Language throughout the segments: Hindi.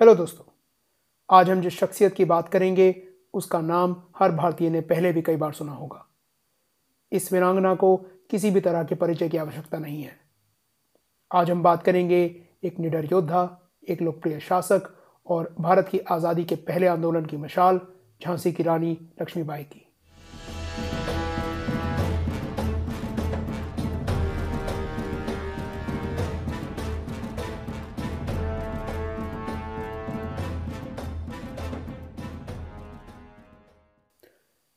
हेलो दोस्तों, आज हम जिस शख्सियत की बात करेंगे, उसका नाम हर भारतीय ने पहले भी कई बार सुना होगा। इस वीरांगना को किसी भी तरह के परिचय की आवश्यकता नहीं है। आज हम बात करेंगे एक निडर योद्धा, एक लोकप्रिय शासक और भारत की आज़ादी के पहले आंदोलन की मशाल, झांसी की रानी लक्ष्मीबाई की।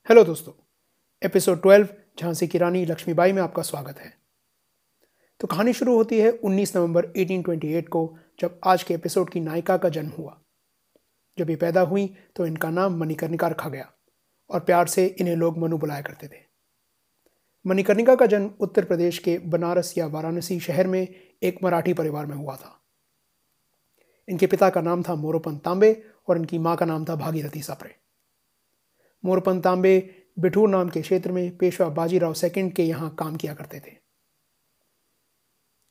हेलो दोस्तों, एपिसोड 12 झांसी की रानी लक्ष्मीबाई में आपका स्वागत है। तो कहानी शुरू होती है 19 नवंबर 1828 को, जब आज के एपिसोड की नायिका का जन्म हुआ। जब ये पैदा हुई तो इनका नाम मणिकर्णिका रखा गया और प्यार से इन्हें लोग मनु बुलाया करते थे। मणिकर्णिका का जन्म उत्तर प्रदेश के बनारस या वाराणसी शहर में एक मराठी परिवार में हुआ था। इनके पिता का नाम था मोरोपंत तांबे और इनकी माँ का नाम था भागीरथी सापरे। मोरपन तांबे बिठूर नाम के क्षेत्र में पेशवा बाजीराव सेकंड के यहाँ काम किया करते थे।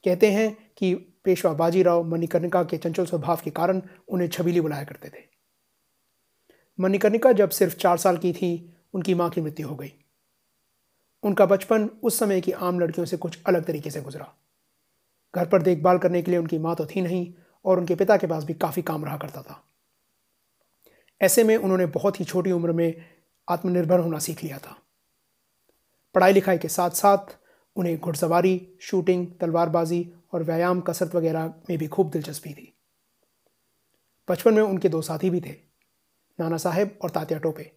कहते हैं कि पेशवा बाजीराव मणिकर्णिका के चंचल स्वभाव के कारण उन्हें छबीली बुलाया करते थे। मणिकर्णिका जब सिर्फ़ चार साल की थी, उनकी माँ की मृत्यु हो गई। उनका बचपन उस समय की आम लड़कियों से कुछ अलग तरीके से गुजरा। घर पर देखभाल करने के लिए उनकी माँ तो थी नहीं, और उनके पिता के पास भी काफ़ी काम रहा करता था। ऐसे में उन्होंने बहुत ही छोटी उम्र में आत्मनिर्भर होना सीख लिया था। पढ़ाई लिखाई के साथ साथ उन्हें घुड़सवारी, शूटिंग, तलवारबाजी और व्यायाम कसरत वगैरह में भी खूब दिलचस्पी थी। बचपन में उनके दो साथी भी थे, नाना साहेब और तात्या टोपे,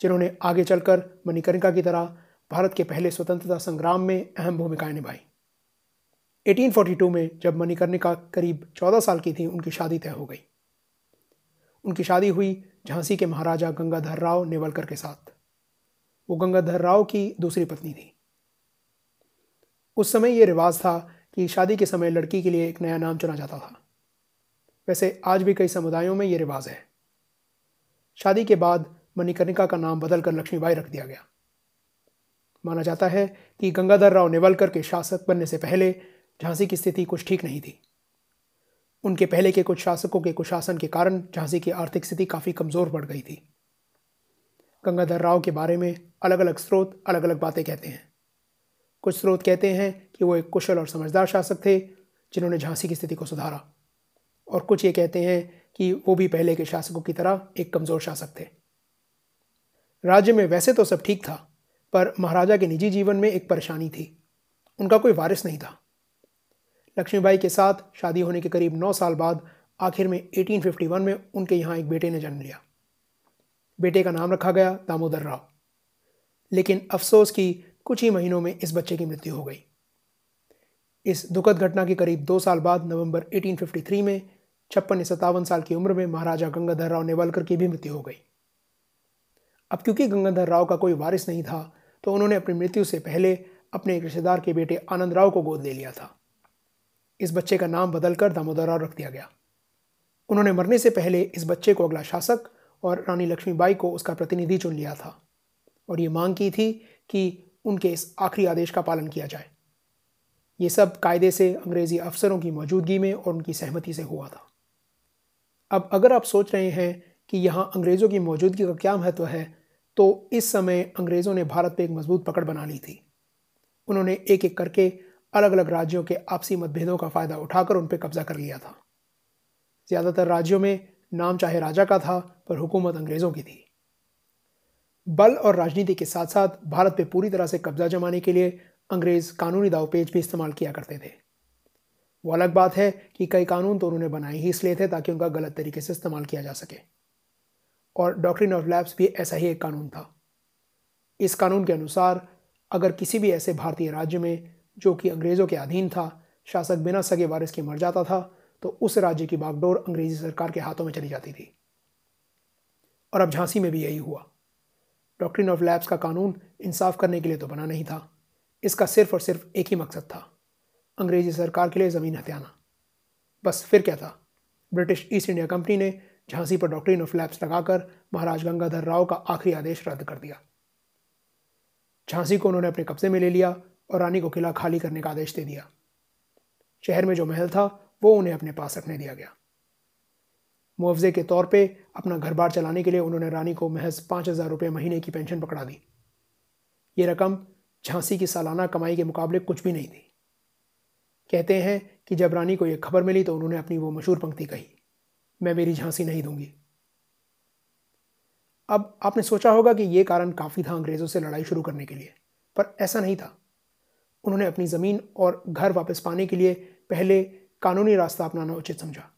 जिन्होंने आगे चलकर मणिकर्णिका की तरह भारत के पहले स्वतंत्रता संग्राम में अहम भूमिकाएँ निभाई। 1842 में जब मणिकर्णिका करीब 14 साल की थी, उनकी शादी तय हो गई। उनकी शादी हुई झांसी के महाराजा गंगाधर राव नेवलकर के साथ। वो गंगाधर राव की दूसरी पत्नी थी। उस समय ये रिवाज था कि शादी के समय लड़की के लिए एक नया नाम चुना जाता था। वैसे आज भी कई समुदायों में ये रिवाज है। शादी के बाद मणिकर्णिका का नाम बदलकर लक्ष्मीबाई रख दिया गया। माना जाता है कि गंगाधर राव नेवलकर के शासक बनने से पहले झांसी की स्थिति कुछ ठीक नहीं थी। उनके पहले के कुछ शासकों के कुशासन के कारण झांसी की आर्थिक स्थिति काफ़ी कमज़ोर पड़ गई थी। गंगाधर राव के बारे में अलग अलग स्रोत अलग अलग बातें कहते हैं। कुछ स्रोत कहते हैं कि वो एक कुशल और समझदार शासक थे, जिन्होंने झांसी की स्थिति को सुधारा। और कुछ ये कहते हैं कि वो भी पहले के शासकों की तरह एक कमज़ोर शासक थे। राज्य में वैसे तो सब ठीक था, पर महाराजा के निजी जीवन में एक परेशानी थी। उनका कोई वारिस नहीं था। लक्ष्मीबाई के साथ शादी होने के करीब नौ साल बाद, आखिर में 1851 में उनके यहाँ एक बेटे ने जन्म लिया। बेटे का नाम रखा गया दामोदर राव। लेकिन अफसोस की कुछ ही महीनों में इस बच्चे की मृत्यु हो गई। इस दुखद घटना के करीब दो साल बाद नवंबर 1853 में, छप्पन या सत्तावन साल की उम्र में महाराजा गंगाधर राव नेवालकर की भी मृत्यु हो गई। अब क्योंकि गंगाधर राव का कोई वारिस नहीं था तो उन्होंने अपनी मृत्यु से पहले अपने एक रिश्तेदार के बेटे आनंद राव को गोद ले लिया था। इस बच्चे का नाम बदलकर दामोदर राव रख दिया गया। उन्होंने मरने से पहले इस बच्चे को अगला शासक और रानी लक्ष्मीबाई को उसका प्रतिनिधि चुन लिया था और ये मांग की थी कि उनके इस आखिरी आदेश का पालन किया जाए। ये सब कायदे से अंग्रेज़ी अफसरों की मौजूदगी में और उनकी सहमति से हुआ था। अब अगर आप सोच रहे हैं कि यहाँ अंग्रेज़ों की मौजूदगी का क्या महत्व है तो इस समय अंग्रेज़ों ने भारत पर एक मज़बूत पकड़ बना ली थी। उन्होंने एक एक करके अलग अलग राज्यों के आपसी मतभेदों का फ़ायदा उठाकर उन पर कब्जा कर लिया था। ज़्यादातर राज्यों में नाम चाहे राजा का था, पर हुकूमत अंग्रेज़ों की थी। बल और राजनीति के साथ साथ भारत पे पूरी तरह से कब्जा जमाने के लिए अंग्रेज़ कानूनी दावपेच भी इस्तेमाल किया करते थे। वो अलग बात है कि कई कानून तो उन्होंने बनाए ही इसलिए थे ताकि उनका गलत तरीके से इस्तेमाल किया जा सके। और डॉक्ट्रिन ऑफ़ लैब्स भी ऐसा ही एक कानून था। इस कानून के अनुसार अगर किसी भी ऐसे भारतीय राज्य में जो कि अंग्रेज़ों के अधीन था, शासक बिना सगे वारिस के मर जाता था तो उस राज्य की बागडोर अंग्रेज़ी सरकार के हाथों में चली जाती थी। और अब झांसी में भी यही हुआ। डॉक्ट्रिन ऑफ़ लैब्स का कानून इंसाफ करने के लिए तो बना नहीं था। इसका सिर्फ़ और सिर्फ़ एक ही मकसद था, अंग्रेज़ी सरकार के लिए ज़मीन हथियाना। बस फिर क्या था? ब्रिटिश ईस्ट इंडिया कंपनी ने झांसी पर डॉक्ट्रिन ऑफ़ लैब्स लगाकर महाराज गंगाधर राव का आखिरी आदेश रद्द कर दिया। झांसी को उन्होंने अपने कब्जे में ले लिया और रानी को किला खाली करने का आदेश दे दिया। शहर में जो महल था, वो उन्हें अपने पास रखने दिया गया। मुआवजे के तौर पे अपना घर बार चलाने के लिए उन्होंने रानी को महज पाँच हज़ार रुपये महीने की पेंशन पकड़ा दी। ये रकम झांसी की सालाना कमाई के मुकाबले कुछ भी नहीं थी। कहते हैं कि जब रानी को यह खबर मिली तो उन्होंने अपनी वो मशहूर पंक्ति कही, मैं मेरी झांसी नहीं दूँगी। अब आपने सोचा होगा कि यह कारण काफ़ी था अंग्रेज़ों से लड़ाई शुरू करने के लिए, पर ऐसा नहीं था। उन्होंने अपनी ज़मीन और घर वापस पाने के लिए पहले कानूनी रास्ता अपनाना उचित समझा।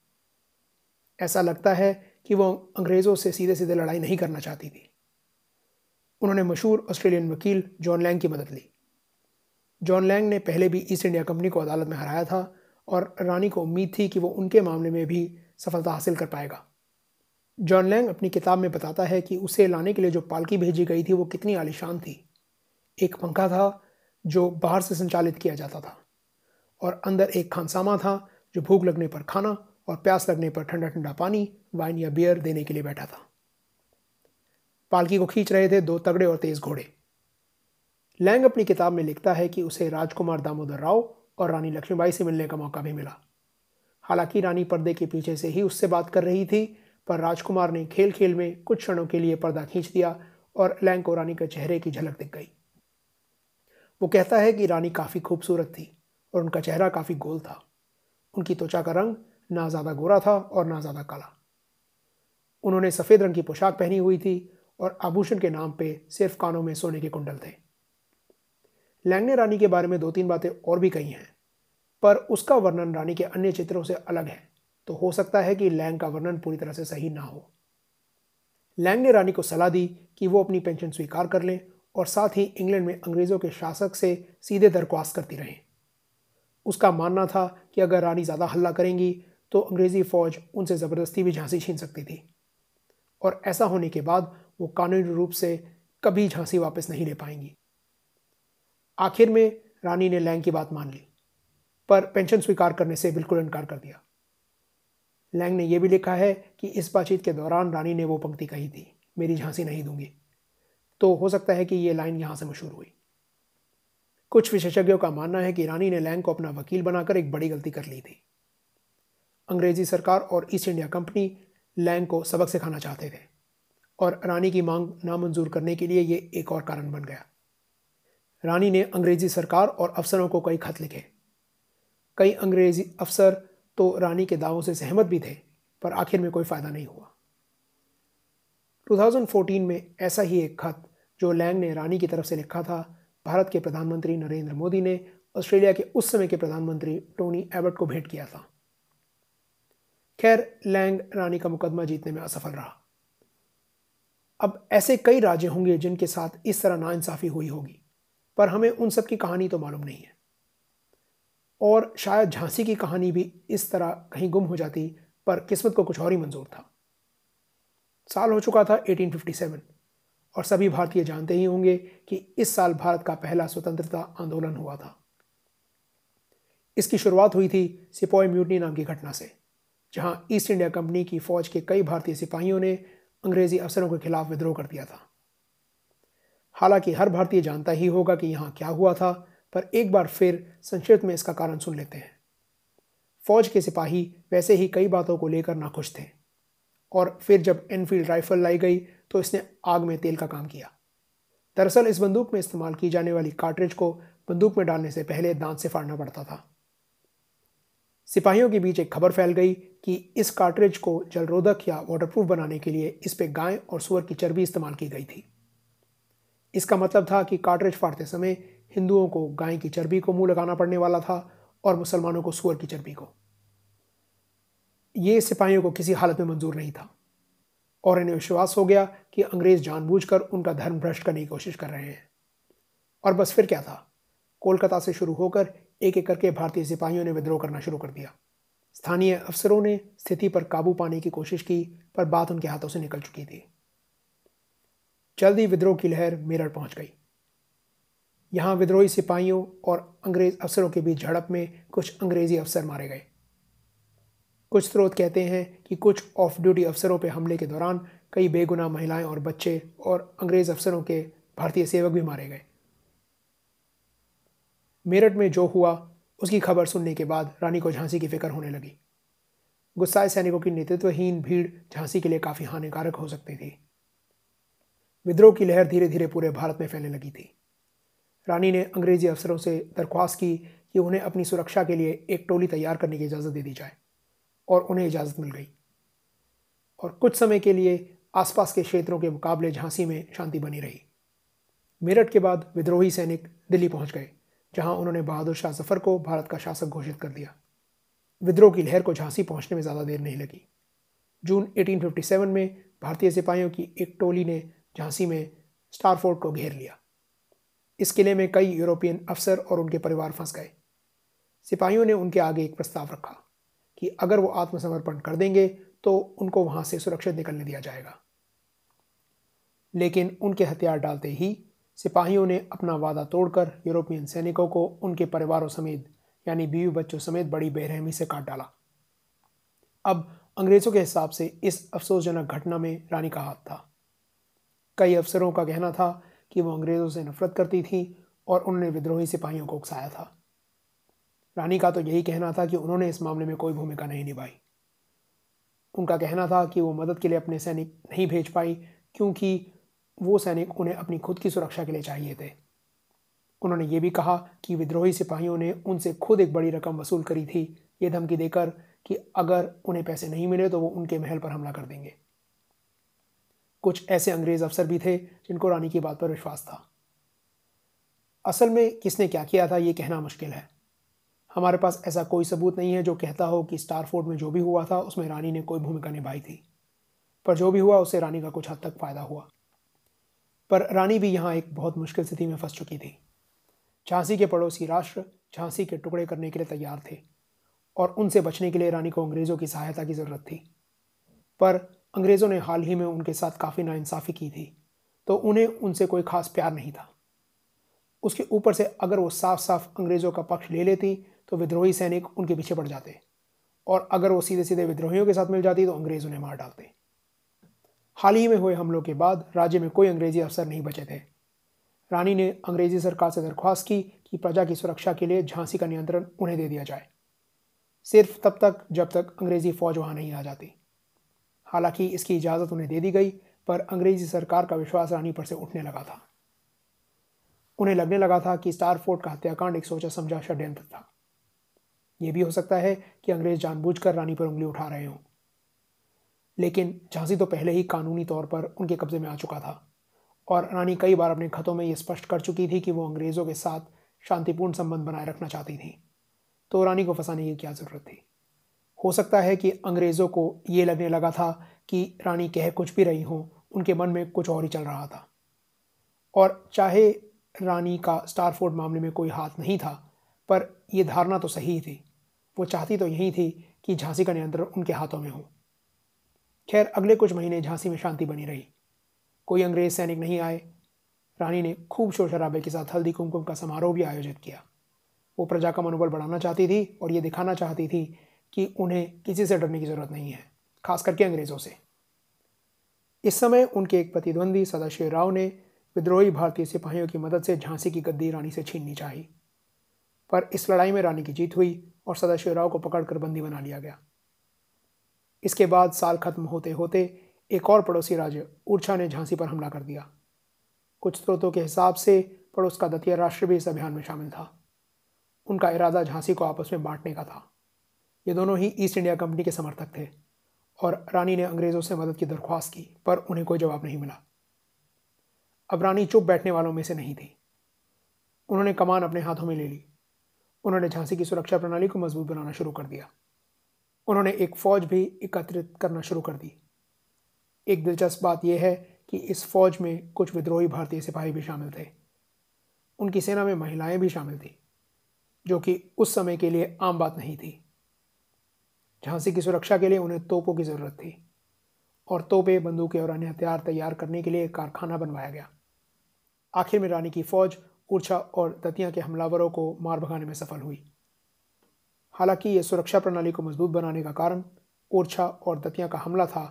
ऐसा लगता है कि वो अंग्रेज़ों से सीधे सीधे लड़ाई नहीं करना चाहती थी। उन्होंने मशहूर ऑस्ट्रेलियन वकील जॉन लैंग की मदद ली। जॉन लैंग ने पहले भी ईस्ट इंडिया कंपनी को अदालत में हराया था और रानी को उम्मीद थी कि वो उनके मामले में भी सफलता हासिल कर पाएगा। जॉन लैंग अपनी किताब में बताता है कि उसे लाने के लिए जो पालकी भेजी गई थी वो कितनी आलिशान थी। एक पंखा था जो बाहर से संचालित किया जाता था। और अंदर एक खानसामा था जो भूख लगने पर खाना और प्यास लगने पर ठंडा ठंडा पानी, वाइन या बियर देने के लिए बैठा था। पालकी को खींच रहे थे दो तगड़े और तेज घोड़े। लैंग अपनी किताब में लिखता है कि उसे राजकुमार दामोदर राव और रानी लक्ष्मीबाई से मिलने का मौका भी मिला। हालाँकि रानी पर्दे के पीछे से ही उससे बात कर रही थी, पर राजकुमार ने खेल खेल में कुछ क्षणों के लिए पर्दा खींच दिया और लैंग को रानी के चेहरे की झलक दिख गई। वो कहता है कि रानी काफ़ी खूबसूरत थी और उनका चेहरा काफ़ी गोल था। उनकी त्वचा का रंग ना ज़्यादा गोरा था और ना ज़्यादा काला। उन्होंने सफ़ेद रंग की पोशाक पहनी हुई थी और आभूषण के नाम पे सिर्फ़ कानों में सोने के कुंडल थे। लैंग ने रानी के बारे में दो तीन बातें और भी कही हैं, पर उसका वर्णन रानी के अन्य चित्रों से अलग है। तो हो सकता है कि लैंग का वर्णन पूरी तरह से सही ना हो। लैंग ने रानी को सलाह दी कि वो अपनी पेंशन स्वीकार कर लें और साथ ही इंग्लैंड में अंग्रेज़ों के शासक से सीधे दरख्वास्त करती रहें। उसका मानना था कि अगर रानी ज़्यादा हल्ला करेंगी तो अंग्रेज़ी फ़ौज उनसे ज़बरदस्ती भी झांसी छीन सकती थी। और ऐसा होने के बाद वो कानूनी रूप से कभी झांसी वापस नहीं ले पाएँगी। आखिर में रानी ने लैंग की बात मान ली, पर पेंशन स्वीकार करने से बिल्कुल इनकार कर दिया। लैंग ने यह भी लिखा है कि इस बातचीत के दौरान रानी ने वो पंक्ति कही थी, मेरी झांसी नहीं दूँगी। तो हो सकता है कि ये लाइन यहाँ से मशहूर हुई। कुछ विशेषज्ञों का मानना है कि रानी ने लैंग को अपना वकील बनाकर एक बड़ी गलती कर ली थी। अंग्रेज़ी सरकार और ईस्ट इंडिया कंपनी लैंग को सबक सिखाना चाहते थे और रानी की मांग नामंजूर करने के लिए ये एक और कारण बन गया। रानी ने अंग्रेज़ी सरकार और अफसरों को कई खत लिखे। कई अंग्रेज़ी अफसर तो रानी के दावों से सहमत भी थे, पर आखिर में कोई फ़ायदा नहीं हुआ। 2014 में ऐसा ही एक खत जो लैंग ने रानी की तरफ़ से लिखा था, भारत के प्रधानमंत्री नरेंद्र मोदी ने, ऑस्ट्रेलिया के उस समय के प्रधानमंत्री टोनी एबर्ट को भेंट किया था। खैर, लैंग रानी का मुकदमा जीतने में असफल रहा। अब ऐसे कई राज्य होंगे जिनके साथ इस तरह नाइंसाफ़ी हुई होगी, पर हमें उन सब की कहानी तो मालूम नहीं है। और शायद झांसी की कहानी भी इस तरह कहीं गुम हो जाती, पर किस्मत को कुछ और ही मंजूर था। साल हो चुका था 1857 और सभी भारतीय जानते ही होंगे कि इस साल भारत का पहला स्वतंत्रता आंदोलन हुआ था। इसकी शुरुआत हुई थी सिपोई म्यूटनी नाम की घटना से, जहाँ ईस्ट इंडिया कंपनी की फौज के कई भारतीय सिपाहियों ने अंग्रेज़ी अफसरों के खिलाफ विद्रोह कर दिया था। हालाँकि हर भारतीय जानता ही होगा कि यहाँ क्या हुआ था, पर एक बार फिर संक्षिप्त में इसका कारण सुन लेते हैं। फौज के सिपाही वैसे ही कई बातों को लेकर नाखुश थे। और फिर जब एनफील्ड राइफल लाई गई तो इसने आग में तेल का काम किया। दरअसल इस बंदूक में इस्तेमाल की जाने वाली कार्ट्रिज को बंदूक में डालने से पहले दांत से फाड़ना पड़ता था। सिपाहियों के बीच एक खबर फैल गई कि इस कार्ट्रिज को जलरोधक या वाटरप्रूफ बनाने के लिए इस पर गाय और सुअर की चर्बी इस्तेमाल की गई थी। इसका मतलब था कि कार्ट्रिज फाड़ते समय हिंदुओं को गाय की चर्बी को मुँह लगाना पड़ने वाला था और मुसलमानों को सुअर की चर्बी को। ये सिपाहियों को किसी हालत में मंजूर नहीं था। और इन्हें विश्वास हो गया कि अंग्रेज़ जानबूझकर उनका धर्म भ्रष्ट करने की कोशिश कर रहे हैं। और बस फिर क्या था? कोलकाता से शुरू होकर एक एक करके भारतीय सिपाहियों ने विद्रोह करना शुरू कर दिया। स्थानीय अफसरों ने स्थिति पर काबू पाने की कोशिश की, पर बात उनके हाथों से निकल चुकी थी। जल्द विद्रोह की लहर मेरठ पहुँच गई। यहाँ विद्रोही सिपाहियों और अंग्रेज़ अफसरों के बीच झड़प में कुछ अंग्रेज़ी अफसर मारे गए। कुछ स्रोत कहते हैं कि कुछ ऑफ़ ड्यूटी अफसरों पर हमले के दौरान कई बेगुनाह महिलाएँ और बच्चे और अंग्रेज़ अफसरों के भारतीय सेवक भी मारे गए। मेरठ में जो हुआ, उसकी खबर सुनने के बाद रानी को झांसी की फ़िक्र होने लगी। गुस्साए सैनिकों की नेतृत्वहीन भीड़ झांसी के लिए काफ़ी हानिकारक हो सकती थी। विद्रोह की लहर धीरे धीरे पूरे भारत में फैलने लगी थी। रानी ने अंग्रेज़ी अफसरों से दरख्वास्त की कि उन्हें अपनी सुरक्षा के लिए एक टोली तैयार करने की इजाज़त दे दी जाए। और उन्हें इजाज़त मिल गई। और कुछ समय के लिए आसपास के क्षेत्रों के मुकाबले झांसी में शांति बनी रही। मेरठ के बाद विद्रोही सैनिक दिल्ली पहुँच गए, जहाँ उन्होंने बहादुर शाह ज़फ़र को भारत का शासक घोषित कर दिया। विद्रोह की लहर को झांसी पहुँचने में ज़्यादा देर नहीं लगी। जून 1857 में भारतीय सिपाहियों की एक टोली ने झांसी में स्टार फोर्ट को घेर लिया। इस किले में कई यूरोपियन अफसर और उनके परिवार फंस गए। सिपाहियों ने उनके आगे एक प्रस्ताव रखा। कि अगर वो आत्मसमर्पण कर देंगे तो उनको वहाँ से सुरक्षित निकलने दिया जाएगा। लेकिन उनके हथियार डालते ही सिपाहियों ने अपना वादा तोड़कर यूरोपियन सैनिकों को उनके परिवारों समेत, यानी बीवी बच्चों समेत बड़ी बेरहमी से काट डाला। अब अंग्रेज़ों के हिसाब से इस अफसोसजनक घटना में रानी का हाथ था। कई अफसरों का कहना था कि वो अंग्रेज़ों से नफरत करती थी और उन्होंने विद्रोही सिपाहियों को उकसाया था। रानी का तो यही कहना था कि उन्होंने इस मामले में कोई भूमिका नहीं निभाई। उनका कहना था कि वो मदद के लिए अपने सैनिक नहीं भेज पाई, क्योंकि वो सैनिक उन्हें अपनी खुद की सुरक्षा के लिए चाहिए थे। उन्होंने ये भी कहा कि विद्रोही सिपाहियों ने उनसे खुद एक बड़ी रकम वसूल करी थी। ये धमकी देकर कि अगर उन्हें पैसे नहीं मिले तो वो उनके महल पर हमला कर देंगे। कुछ ऐसे अंग्रेज़ अफसर भी थे जिनको रानी की बात पर विश्वास था। असल में किसने क्या किया था, ये कहना मुश्किल है। हमारे पास ऐसा कोई सबूत नहीं है जो कहता हो कि स्टार फोर्ट में जो भी हुआ था, उसमें रानी ने कोई भूमिका निभाई थी। पर जो भी हुआ, उससे रानी का कुछ हद तक फ़ायदा हुआ। पर रानी भी यहाँ एक बहुत मुश्किल स्थिति में फंस चुकी थी। झांसी के पड़ोसी राष्ट्र झांसी के टुकड़े करने के लिए तैयार थे और उनसे बचने के लिए रानी को अंग्रेज़ों की सहायता की ज़रूरत थी। पर अंग्रेज़ों ने हाल ही में उनके साथ काफ़ी नाइंसाफ़ी की थी तो उन्हें उनसे कोई ख़ास प्यार नहीं था। उसके ऊपर से अगर वो साफ़ साफ़ अंग्रेज़ों का पक्ष ले लेती तो विद्रोही सैनिक उनके पीछे पड़ जाते और अगर वो सीधे सीधे विद्रोहियों के साथ मिल जाती तो अंग्रेज़ उन्हें मार डालते। हाल ही में हुए हमलों के बाद राज्य में कोई अंग्रेज़ी अफसर नहीं बचे थे। रानी ने अंग्रेज़ी सरकार से दरख्वास्त की कि प्रजा की सुरक्षा के लिए झांसी का नियंत्रण उन्हें दे दिया जाए। सिर्फ़ तब तक, जब तक अंग्रेज़ी फौज वहाँ नहीं आ जाती। हालाँकि इसकी इजाज़त उन्हें दे दी गई, पर अंग्रेज़ी सरकार का विश्वास रानी पर से उठने लगा था। उन्हें लगने लगा था कि स्टार फोर्ट का हत्याकांड एक सोचा समझा षड्यंत्र था। यह भी हो सकता है कि अंग्रेज़ जानबूझकर रानी पर उंगली उठा रहे हों। लेकिन झांसी तो पहले ही कानूनी तौर पर उनके कब्जे में आ चुका था और रानी कई बार अपने खतों में ये स्पष्ट कर चुकी थी कि वो अंग्रेज़ों के साथ शांतिपूर्ण संबंध बनाए रखना चाहती थी। तो रानी को फंसाने की क्या ज़रूरत थी? हो सकता है कि अंग्रेज़ों को ये लगने लगा था कि रानी कह कुछ भी रही हों, उनके मन में कुछ और ही चल रहा था। और चाहे रानी का स्टार फोर्ट मामले में कोई हाथ नहीं था, पर यह धारणा तो सही थी वो चाहती तो यही थी कि झांसी का नियंत्रण उनके हाथों में हो। खैर, अगले कुछ महीने झांसी में शांति बनी रही। कोई अंग्रेज़ सैनिक नहीं आए। रानी ने खूब शोर शराबे के साथ हल्दी कुमकुम का समारोह भी आयोजित किया। वो प्रजा का मनोबल बढ़ाना चाहती थी और ये दिखाना चाहती थी कि उन्हें किसी से डरने की ज़रूरत नहीं है, खास करके अंग्रेज़ों से। इस समय उनके एक प्रतिद्वंदी सदाशिव राव ने विद्रोही भारतीय सिपाहियों की मदद से झांसी की गद्दी रानी से छीननी चाहिए पर इस लड़ाई में रानी की जीत हुई और सदाशिव राव को पकड़कर बंदी बना लिया गया। इसके बाद साल खत्म होते होते एक और पड़ोसी राज्य उर्छा ने झांसी पर हमला कर दिया। कुछ स्रोतों के हिसाब से पड़ोस का दतिया राष्ट्र भी इस अभियान में शामिल था। उनका इरादा झांसी को आपस में बांटने का था। ये दोनों ही ईस्ट इंडिया कंपनी के समर्थक थे और रानी ने अंग्रेज़ों से मदद की दरख्वास्त की, पर उन्हें कोई जवाब नहीं मिला। अब रानी चुप बैठने वालों में से नहीं थी। उन्होंने कमान अपने हाथों में ले ली। उन्होंने झांसी की सुरक्षा प्रणाली को मज़बूत बनाना शुरू कर दिया। उन्होंने एक फौज भी एकत्रित करना शुरू कर दी। एक दिलचस्प बात यह है कि इस फौज में कुछ विद्रोही भारतीय सिपाही भी शामिल थे। उनकी सेना में महिलाएँ भी शामिल थी, जो कि उस समय के लिए आम बात नहीं थी। झांसी की सुरक्षा के लिए उन्हें तोपों की ज़रूरत थी और तोपे, बंदूकें और अन्य हथियार तैयार करने के लिए कारखाना बनवाया गया। आखिर में रानी की फौज ऊर्छा और दतिया के हमलावरों को मार भगाने में सफल हुई। हालाँकि ये सुरक्षा प्रणाली को मज़बूत बनाने का कारण ऊर्छा और दतिया का हमला था।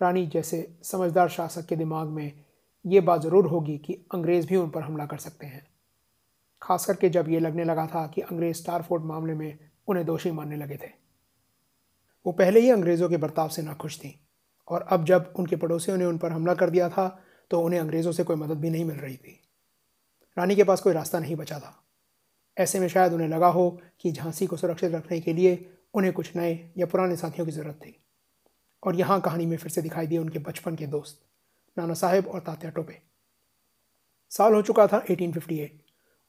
रानी जैसे समझदार शासक के दिमाग में ये बात ज़रूर होगी कि अंग्रेज़ भी उन पर हमला कर सकते हैं। खास करके जब ये लगने लगा था कि अंग्रेज़ स्टार फोर्ट मामले में उन्हें दोषी मानने लगे थे। वो पहले ही अंग्रेज़ों के बर्ताव से नाखुश थी और अब जब उनके पड़ोसियों ने उन पर हमला कर दिया था तो उन्हें अंग्रेज़ों से कोई मदद भी नहीं मिल रही थी। रानी के पास कोई रास्ता नहीं बचा था। ऐसे में शायद उन्हें लगा हो कि झांसी को सुरक्षित रखने के लिए उन्हें कुछ नए या पुराने साथियों की ज़रूरत थी। और यहाँ कहानी में फिर से दिखाई दिए उनके बचपन के दोस्त, नाना साहेब और तात्या टोपे। साल हो चुका था 1858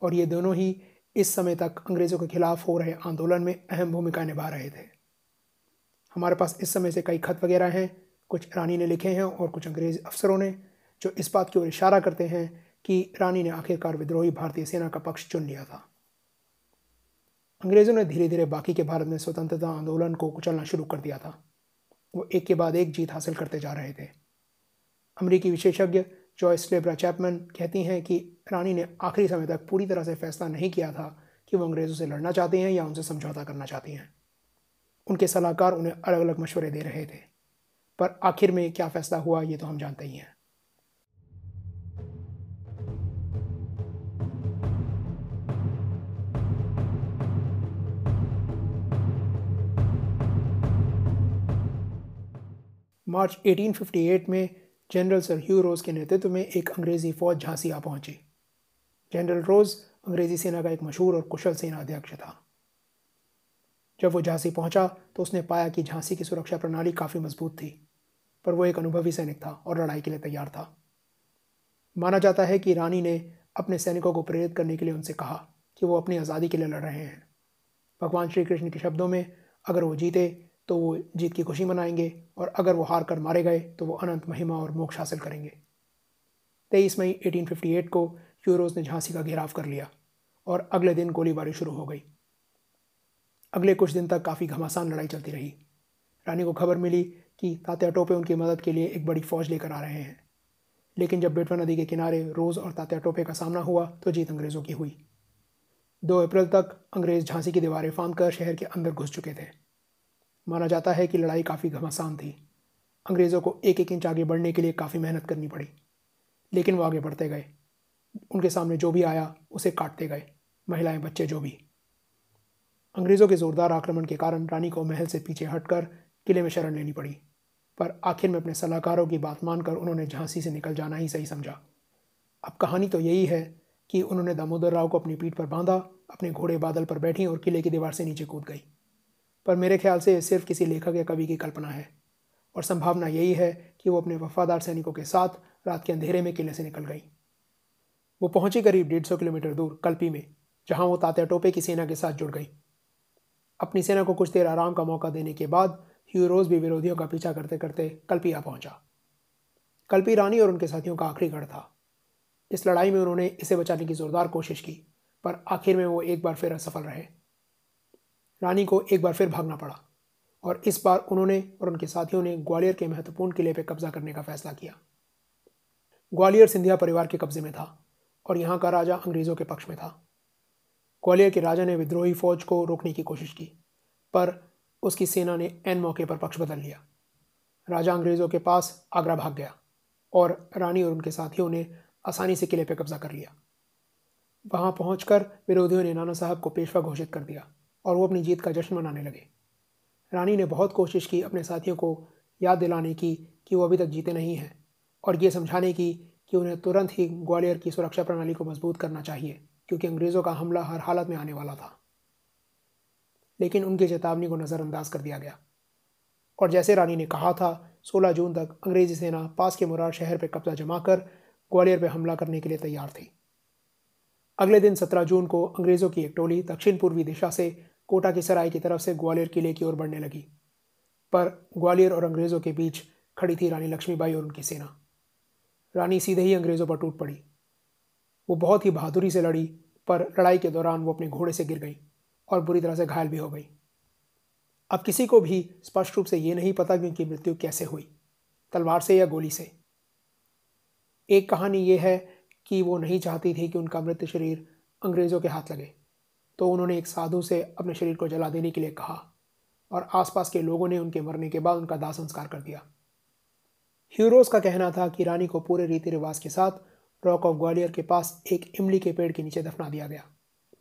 और ये दोनों ही इस समय तक अंग्रेज़ों के खिलाफ हो रहे आंदोलन में अहम भूमिका निभा रहे थे। हमारे पास इस समय से कई खत वगैरह हैं, कुछ रानी ने लिखे हैं और कुछ अंग्रेज़ अफसरों ने, जो इस बात की ओर इशारा करते हैं कि रानी ने आखिरकार विद्रोही भारतीय सेना का पक्ष चुन लिया था। अंग्रेज़ों ने धीरे धीरे बाकी के भारत में स्वतंत्रता आंदोलन को कुचलना शुरू कर दिया था। वो एक के बाद एक जीत हासिल करते जा रहे थे। अमरीकी विशेषज्ञ जॉयस लेब्रा चैपमैन कहती हैं कि रानी ने आखिरी समय तक पूरी तरह से फैसला नहीं किया था कि वो अंग्रेज़ों से लड़ना चाहते हैं या उनसे समझौता करना चाहती हैं। उनके सलाहकार उन्हें अलग अलग मशवरे दे रहे थे। पर आखिर में क्या फ़ैसला हुआ, ये तो हम जानते ही हैं। मार्च 1858 में जनरल सर ह्यू रोज के नेतृत्व में एक अंग्रेज़ी फ़ौज झांसी आ पहुँची। जनरल रोज अंग्रेज़ी सेना का एक मशहूर और कुशल सेना अध्यक्ष था। जब वो झांसी पहुँचा तो उसने पाया कि झांसी की सुरक्षा प्रणाली काफ़ी मज़बूत थी, पर वो एक अनुभवी सैनिक था और लड़ाई के लिए तैयार था। माना जाता है कि रानी ने अपने सैनिकों को प्रेरित करने के लिए उनसे कहा कि वो अपनी आज़ादी के लिए लड़ रहे हैं। भगवान श्री कृष्ण के शब्दों में, अगर वो जीते तो वो जीत की खुशी मनाएँगे और अगर वो हार कर मारे गए तो वो अनंत महिमा और मोक्ष हासिल करेंगे। तेईस मई 1858 को यूरोज ने झांसी का घेराव कर लिया और अगले दिन गोलीबारी शुरू हो गई। अगले कुछ दिन तक काफ़ी घमासान लड़ाई चलती रही। रानी को खबर मिली कि तात्या टोपे उनकी मदद के लिए एक बड़ी फौज लेकर आ रहे हैं। लेकिन जब बेटवा नदी के किनारे रोज़ और तात्या टोपे का सामना हुआ तो जीत अंग्रेज़ों की हुई। दो अप्रैल तक अंग्रेज़ झांसी की दीवारें फांद कर शहर के अंदर घुस चुके थे। माना जाता है कि लड़ाई काफ़ी घमासान थी। अंग्रेज़ों को एक एक इंच आगे बढ़ने के लिए काफ़ी मेहनत करनी पड़ी, लेकिन वो आगे बढ़ते गए। उनके सामने जो भी आया, उसे काटते गए, महिलाएँ, बच्चे, जो भी। अंग्रेज़ों के ज़ोरदार आक्रमण के कारण रानी को महल से पीछे हटकर किले में शरण लेनी पड़ी, पर आखिर में अपने सलाहकारों की बात मानकर उन्होंने झांसी से निकल जाना ही सही समझा। अब कहानी तो यही है कि उन्होंने दामोदर राव को अपनी पीठ पर बांधा, अपने घोड़े बादल पर बैठी और किले की दीवार से नीचे कूद गई। पर मेरे ख्याल से सिर्फ़ किसी लेखक या कवि की कल्पना है। और संभावना यही है कि वो अपने वफादार सैनिकों के साथ रात के अंधेरे में किले से निकल गई। वो पहुँची करीब डेढ़ सौ किलोमीटर दूर, कल्पी में, जहाँ वो तात्या टोपे की सेना के साथ जुड़ गई। अपनी सेना को कुछ देर आराम का मौका देने के बाद ह्यूरोज भी विरोधियों का पीछा करते करते कल्पी आ पहुँचा। कल्पी रानी और उनके साथियों का आखिरी गढ़ था। इस लड़ाई में उन्होंने इसे बचाने की जोरदार कोशिश की, पर आखिर में वो एक बार फिर असफल रहे। रानी को एक बार फिर भागना पड़ा और इस बार उन्होंने और उनके साथियों ने ग्वालियर के महत्वपूर्ण किले पर कब्जा करने का फैसला किया। ग्वालियर सिंधिया परिवार के कब्जे में था और यहाँ का राजा अंग्रेज़ों के पक्ष में था। ग्वालियर के राजा ने विद्रोही फौज को रोकने की कोशिश की, पर उसकी सेना ने एन मौके पर पक्ष बदल लिया। राजा अंग्रेज़ों के पास आगरा भाग गया और रानी और उनके साथियों ने आसानी से किले पर कब्जा कर लिया। वहाँ पहुंचकर विरोधियों ने नाना साहब को पेशवा घोषित कर दिया। और वो अपनी जीत का जश्न मनाने लगे। रानी ने बहुत कोशिश की अपने साथियों को याद दिलाने की कि वो अभी तक जीते नहीं हैं और ये समझाने की कि उन्हें तुरंत ही ग्वालियर की सुरक्षा प्रणाली को मज़बूत करना चाहिए, क्योंकि अंग्रेज़ों का हमला हर हालत में आने वाला था। लेकिन उनकी चेतावनी को नज़रअंदाज कर दिया गया। और जैसे रानी ने कहा था 16 जून तक अंग्रेज़ी सेना पास के मुरार शहर पर कब्जा जमा कर ग्वालियर पर हमला करने के लिए तैयार थी। अगले दिन 17 जून को अंग्रेज़ों की एक टोली दक्षिण पूर्वी दिशा से कोटा की सराय की तरफ़ से ग्वालियर किले की ओर बढ़ने लगी। पर ग्वालियर और अंग्रेज़ों के बीच खड़ी थी रानी लक्ष्मीबाई और उनकी सेना। रानी सीधे ही अंग्रेज़ों पर टूट पड़ी। वो बहुत ही बहादुरी से लड़ी, पर लड़ाई के दौरान वो अपने घोड़े से गिर गई और बुरी तरह से घायल भी हो गई। अब किसी को भी स्पष्ट रूप से ये नहीं पता कि उनकी मृत्यु कैसे हुई, तलवार से या गोली से। एक कहानी ये है कि वो नहीं चाहती थी कि उनका मृत शरीर अंग्रेज़ों के हाथ लगे। तो उन्होंने एक साधु से अपने शरीर को जला देने के लिए कहा और आसपास के लोगों ने उनके मरने के बाद उनका दाह संस्कार कर दिया। ह्यूरोज का कहना था कि रानी को पूरे रीति रिवाज के साथ रॉक ऑफ़ ग्वालियर के पास एक इमली के पेड़ के नीचे दफना दिया गया,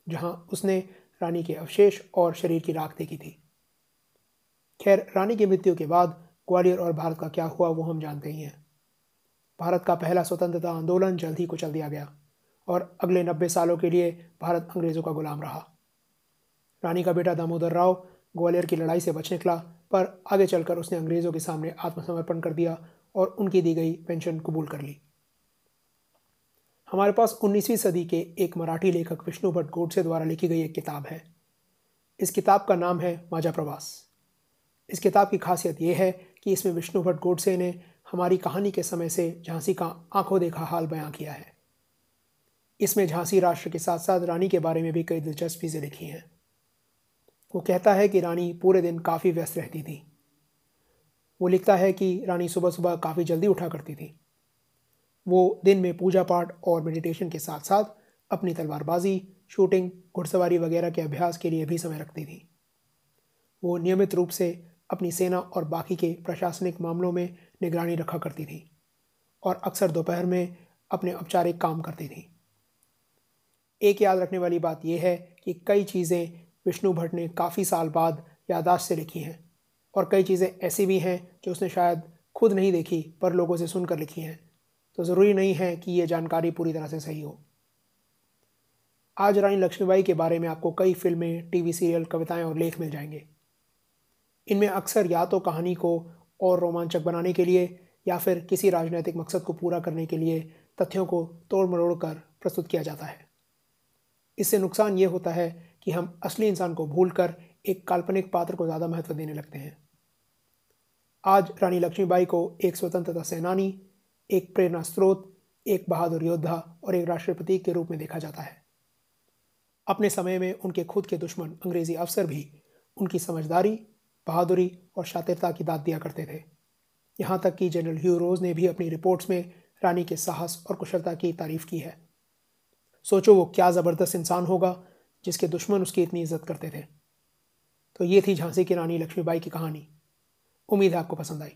जहाँ उसने रानी के अवशेष और शरीर की राख देखी थी। खैर, रानी की मृत्यु के बाद ग्वालियर और भारत का क्या हुआ वो हम जानते ही हैं। भारत का पहला स्वतंत्रता आंदोलन जल्द ही कुचल दिया गया। और अगले नब्बे सालों के लिए भारत अंग्रेज़ों का गुलाम रहा। रानी का बेटा दामोदर राव ग्वालियर की लड़ाई से बच निकला, पर आगे चलकर उसने अंग्रेज़ों के सामने आत्मसमर्पण कर दिया और उनकी दी गई पेंशन कबूल कर ली। हमारे पास 19वीं सदी के एक मराठी लेखक विष्णु भट्ट गोडसे द्वारा लिखी गई एक किताब है। इस किताब का नाम है माजा प्रवास। इस किताब की खासियत यह है कि इसमें विष्णु भट्ट गोडसे ने हमारी कहानी के समय से झांसी का आँखों देखा हाल बयां किया है। इसमें झांसी राष्ट्र के साथ साथ रानी के बारे में भी कई दिलचस्प चीज़ें लिखी हैं। वो कहता है कि रानी पूरे दिन काफ़ी व्यस्त रहती थी। वो लिखता है कि रानी सुबह सुबह काफ़ी जल्दी उठा करती थी। वो दिन में पूजा पाठ और मेडिटेशन के साथ साथ अपनी तलवारबाजी शूटिंग घुड़सवारी वगैरह के अभ्यास के लिए भी समय रखती थी। वो नियमित रूप से अपनी सेना और बाकी के प्रशासनिक मामलों में निगरानी रखा करती थी और अक्सर दोपहर में अपने औपचारिक काम करती थी। एक याद रखने वाली बात यह है कि कई चीज़ें विष्णु भट्ट ने काफ़ी साल बाद यादाश्त से लिखी हैं और कई चीज़ें ऐसी भी हैं जो उसने शायद खुद नहीं देखी, पर लोगों से सुनकर लिखी हैं। तो ज़रूरी नहीं है कि ये जानकारी पूरी तरह से सही हो। आज रानी लक्ष्मीबाई के बारे में आपको कई फ़िल्में, टीवी सीरियल, कविताएँ और लेख मिल जाएँगे। इनमें अक्सर या तो कहानी को और रोमांचक बनाने के लिए या फिर किसी राजनीतिक मकसद को पूरा करने के लिए तथ्यों को तोड़ मरोड़ कर प्रस्तुत किया जाता है। इससे नुकसान ये होता है कि हम असली इंसान को भूलकर एक काल्पनिक पात्र को ज़्यादा महत्व देने लगते हैं। आज रानी लक्ष्मीबाई को एक स्वतंत्रता सेनानी, एक प्रेरणा स्रोत, एक बहादुर योद्धा और एक राष्ट्रपति के रूप में देखा जाता है। अपने समय में उनके खुद के दुश्मन अंग्रेज़ी अफसर भी उनकी समझदारी, बहादुरी और शातिरता की दाद दिया करते थे। यहाँ तक कि जनरल ह्यू रोज ने भी अपनी रिपोर्ट्स में रानी के साहस और कुशलता की तारीफ़ की है। सोचो वो क्या ज़बरदस्त इंसान होगा जिसके दुश्मन उसकी इतनी इज़्ज़त करते थे। तो ये थी झांसी की रानी लक्ष्मीबाई की कहानी। उम्मीद है आपको पसंद आई।